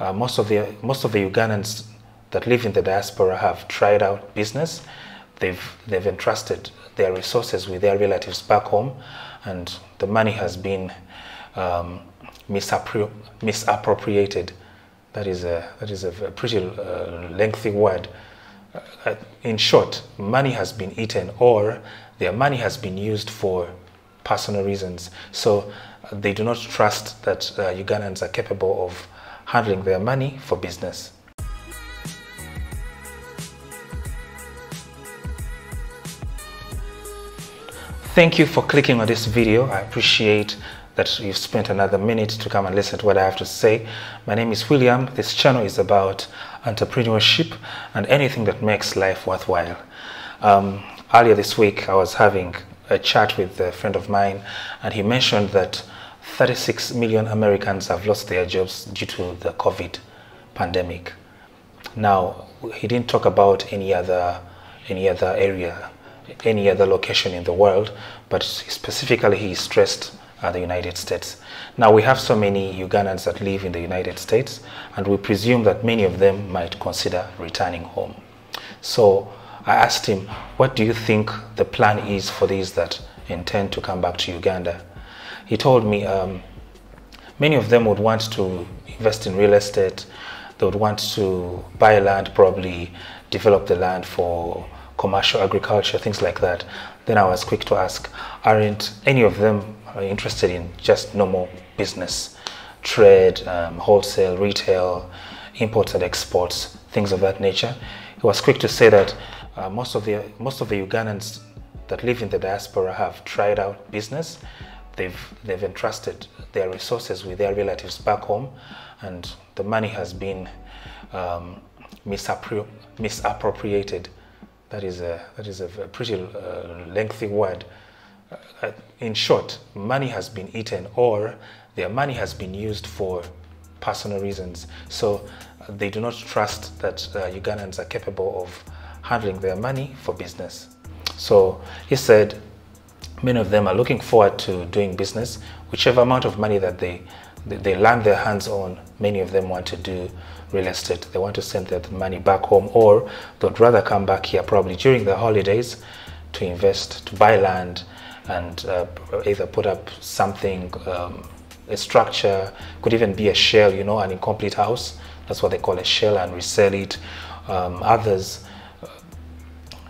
uh, most of the most of the Ugandans that live in the diaspora have tried out business. They've they've entrusted their resources with their relatives back home, and the money has been um, misappro- misappropriated. That is a that is a pretty uh, lengthy word. Uh, in short, money has been eaten, or their money has been used for personal reasons. So uh, they do not trust that uh, Ugandans are capable of handling their money for business. Thank you for clicking on this video. I appreciate that you've spent another minute to come and listen to what I have to say. My name is William. This channel is about entrepreneurship and anything that makes life worthwhile. Um, earlier this week, I was having a chat with a friend of mine, and he mentioned that 36 million Americans have lost their jobs due to the COVID pandemic. Now, he didn't talk about any other any other area, any other location in the world, but specifically he stressed uh, the United States. Now, we have so many Ugandans that live in the United States, and we presume that many of them might consider returning home. So I asked him, what do you think the plan is for these that intend to come back to Uganda? He told me um, many of them would want to invest in real estate. They would want to buy land, probably develop the land for commercial agriculture, things like that. Then I was quick to ask, aren't any of them interested in just normal business, trade, um, wholesale, retail, imports and exports, things of that nature? He was quick to say that uh, most of the most of the Ugandans that live in the diaspora have tried out business they've they've entrusted their resources with their relatives back home, and the money has been um, misappro- misappropriated. That is a that is a pretty uh, lengthy word. Uh, in short, money has been eaten, or their money has been used for personal reasons. So uh, they do not trust that uh, Ugandans are capable of handling their money for business. So he said many of them are looking forward to doing business. Whichever amount of money that they, they land their hands on, many of them want to do real estate. They want to send their money back home or they'd rather come back here probably during the holidays to invest, to buy land and uh, either put up something, um, a structure, could even be a shell, you know, an incomplete house. That's what they call a shell and resell it. Um, others, uh,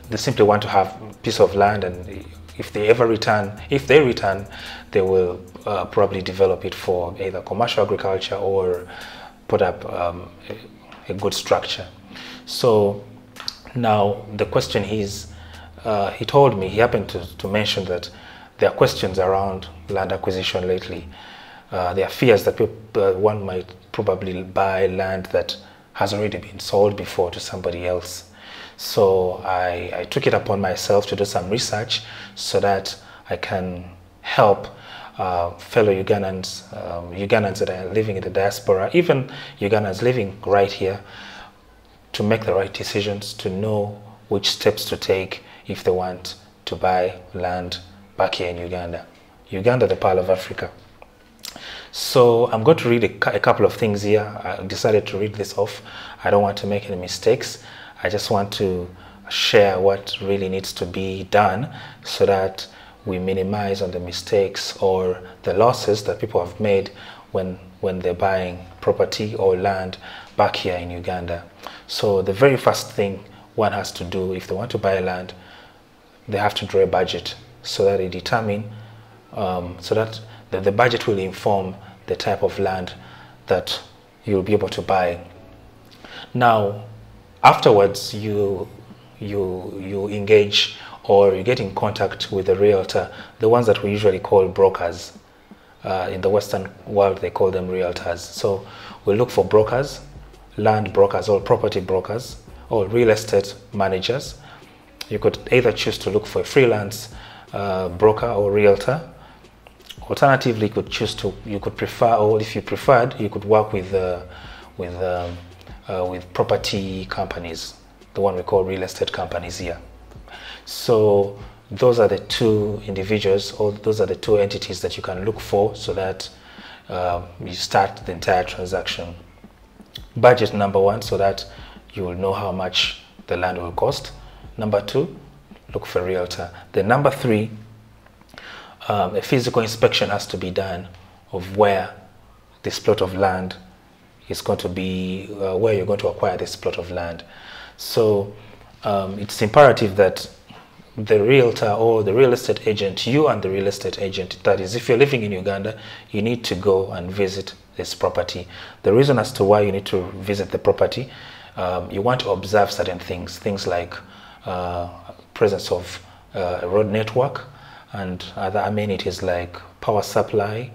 they simply want to have a piece of land and if they ever return, if they return, they will uh, probably develop it for either commercial agriculture or put up um, a, a, good structure. So now the question is, uh, he told me, he happened to, to mention that there are questions around land acquisition lately. Uh, there are fears that people, uh, one might probably buy land that has already been sold before to somebody else. So I, I took it upon myself to do some research so that I can help uh, fellow Ugandans, um, Ugandans that are living in the diaspora, even Ugandans living right here, to make the right decisions, to know which steps to take if they want to buy land back here in Uganda. Uganda, the Pearl of Africa. So I'm going to read a, a couple of things here. I decided to read this off. I don't want to make any mistakes. I just want to share what really needs to be done so that we minimize on the mistakes or the losses that people have made when when they're buying property or land back here in Uganda. So the very first thing one has to do if they want to buy land, they have to draw a budget so that they determine um, so that the, the budget will inform the type of land that you'll be able to buy. Now, afterwards you you you engage or you get in contact with a realtor the ones that we usually call brokers uh, in the western world they call them realtors. So we look for brokers land brokers or property brokers or real estate managers. You could either choose to look for a freelance uh, broker or realtor. Alternatively you could choose to you could prefer or if you preferred you could work with uh, with um, uh, with property companies, the one we call real estate companies here. So those are the two individuals or those are the two entities that you can look for so that uh, you start the entire transaction. budget number one so that you will know how much the land will cost. Number two, look for a realtor. The number three, um, a physical inspection has to be done of where this plot of land is going to be, uh, where you're going to acquire this plot of land. So um, it's imperative that the realtor or the real estate agent, you and the real estate agent, that is, if you're living in Uganda, you need to go and visit this property. The reason as to why you need to visit the property, um, you want to observe certain things, things like uh, presence of uh, a road network and other amenities like power supply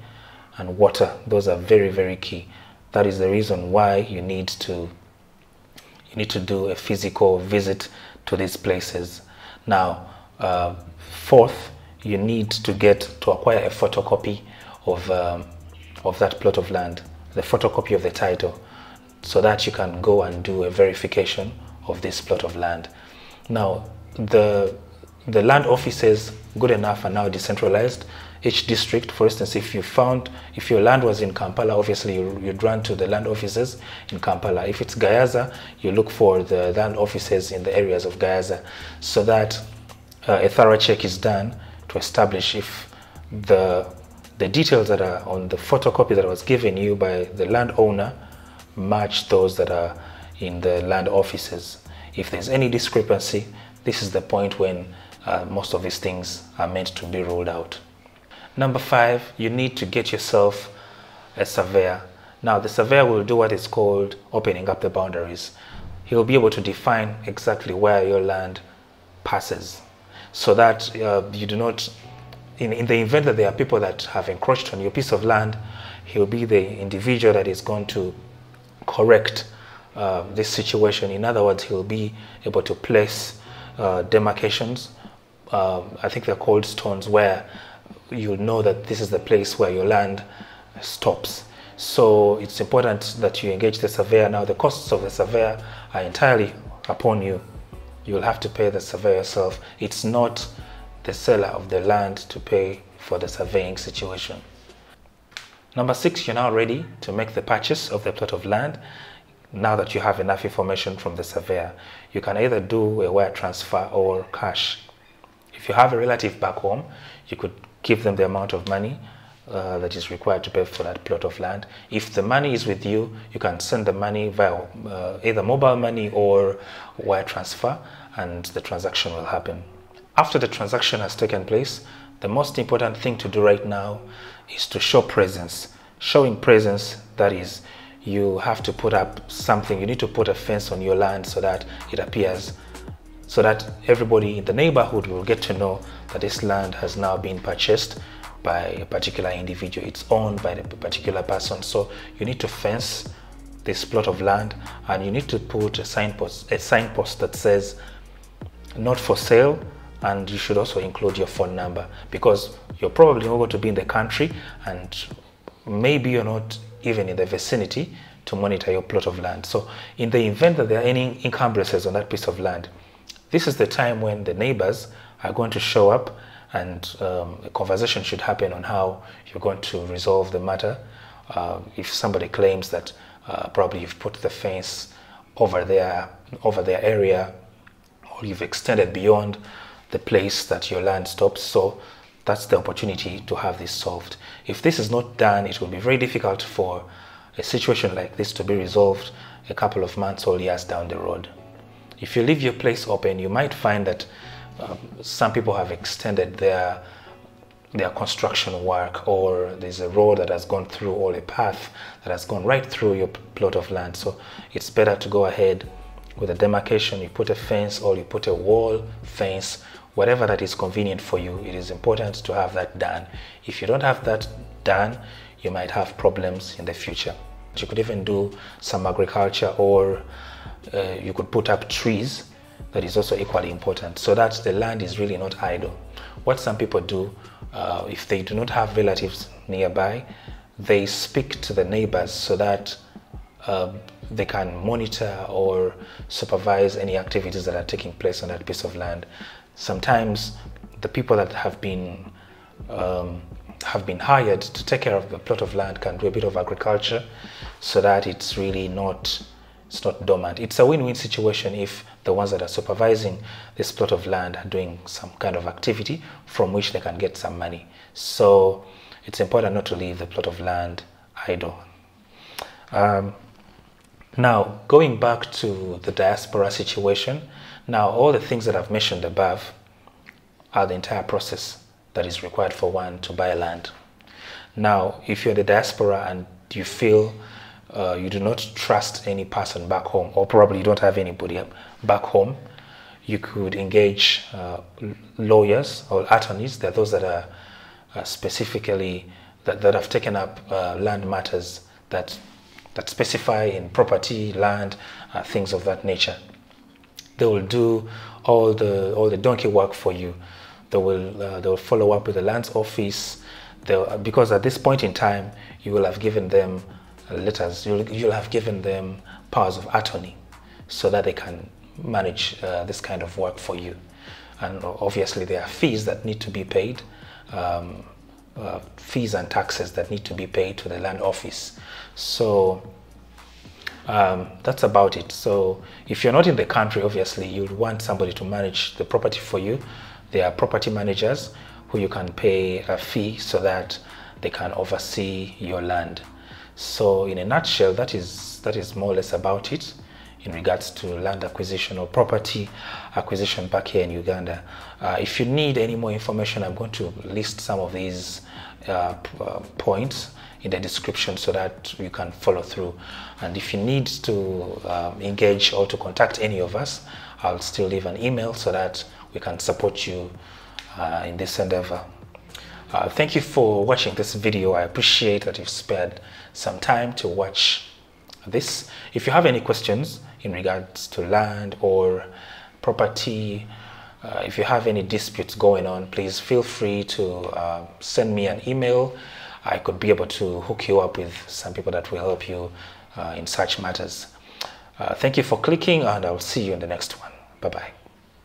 and water. Those are very, very key. That is the reason why you need to you need to do a physical visit to these places. Now, uh, fourth, you need to get to acquire a photocopy of um, of that plot of land, the photocopy of the title, so that you can go and do a verification of this plot of land. Now, the the land offices, good enough, are now decentralized. Each district, for instance, if you found, if your land was in Kampala, obviously you, you'd run to the land offices in Kampala. If it's Gayaza, you look for the land offices in the areas of Gayaza so that uh, a thorough check is done to establish if the the details that are on the photocopy that was given you by the landowner match those that are in the land offices. If there's any discrepancy, this is the point when uh, most of these things are meant to be ruled out. Number five, you need to get yourself a surveyor. Now, the surveyor will do what is called opening up the boundaries. He'll be able to define exactly where your land passes so that uh, you do not, in, in the event that there are people that have encroached on your piece of land, he'll be the individual that is going to correct uh, this situation. In other words, he'll be able to place uh, demarcations. Um, I think they're called stones where you know that this is the place where your land stops. So it's important that you engage the surveyor. Now, the costs of the surveyor are entirely upon you. You'll have to pay the surveyor yourself. It's not the seller of the land to pay for the surveying situation. Number six, you're now ready to make the purchase of the plot of land. Now that you have enough information from the surveyor, you can either do a wire transfer or cash. If you have a relative back home, you could give them the amount of money uh, that is required to pay for that plot of land. If the money is with you, you can send the money via uh, either mobile money or wire transfer and the transaction will happen. After the transaction has taken place, the most important thing to do right now is to show presence. Showing presence, that is, you have to put up something, you need to put a fence on your land so that it appears so that everybody in the neighborhood will get to know that this land has now been purchased by a particular individual. It's owned by a particular person. So you need to fence this plot of land and you need to put a signpost, a signpost that says not for sale and you should also include your phone number because you're probably not going to be in the country and maybe you're not even in the vicinity to monitor your plot of land. So in the event that there are any encumbrances on that piece of land, this is the time when the neighbors are going to show up and um, a conversation should happen on how you're going to resolve the matter. Uh, if somebody claims that uh, probably you've put the fence over their, over their area or you've extended beyond the place that your land stops. So that's the opportunity to have this solved. If this is not done, it will be very difficult for a situation like this to be resolved a couple of months or years down the road. If you leave your place open, you might find that um, some people have extended their their construction work or there's a road that has gone through or a path that has gone right through your plot of land. So it's better to go ahead with a demarcation, you put a fence or you put a wall, fence, whatever that is convenient for you. It is important to have that done. If you don't have that done, you might have problems in the future. You could even do some agriculture or uh, you could put up trees that is also equally important so that the land is really not idle. What some people do, uh, if they do not have relatives nearby, they speak to the neighbors so that uh, they can monitor or supervise any activities that are taking place on that piece of land. Sometimes the people that have been um, have been hired to take care of the plot of land can do a bit of agriculture so that it's really not it's not dormant. It's a win-win situation if the ones that are supervising this plot of land are doing some kind of activity from which they can get some money. So it's important not to leave the plot of land idle. Um, now, going back to the diaspora situation, now all the things that I've mentioned above are the entire process that is required for one to buy land. Now, if you're the diaspora and you feel uh, you do not trust any person back home, or probably you don't have anybody back home, you could engage uh, lawyers or attorneys. They're those that are uh, specifically that, that have taken up uh, land matters that that specify in property, land, uh, things of that nature. They will do all the all the donkey work for you. They will uh, they will follow up with the lands office. They'll, because at this point in time, you will have given them letters, you'll, you'll have given them powers of attorney so that they can manage uh, this kind of work for you. And obviously there are fees that need to be paid, um, uh, fees and taxes that need to be paid to the land office. So um, that's about it. So if you're not in the country, obviously you'd want somebody to manage the property for you. There are property managers who you can pay a fee so that they can oversee your land. So in a nutshell, that is, that is more or less about it in regards to land acquisition or property acquisition back here in Uganda. Uh, if you need any more information, I'm going to list some of these uh, uh, points in the description so that you can follow through. And if you need to um, engage or to contact any of us, I'll still leave an email so that we can support you uh, in this endeavor. Uh, thank you for watching this video. I appreciate that you've spared some time to watch this. If you have any questions in regards to land or property, uh, if you have any disputes going on, please feel free to uh, send me an email. I could be able to hook you up with some people that will help you uh, in such matters. Uh, thank you for clicking and I'll see you in the next one. Bye-bye.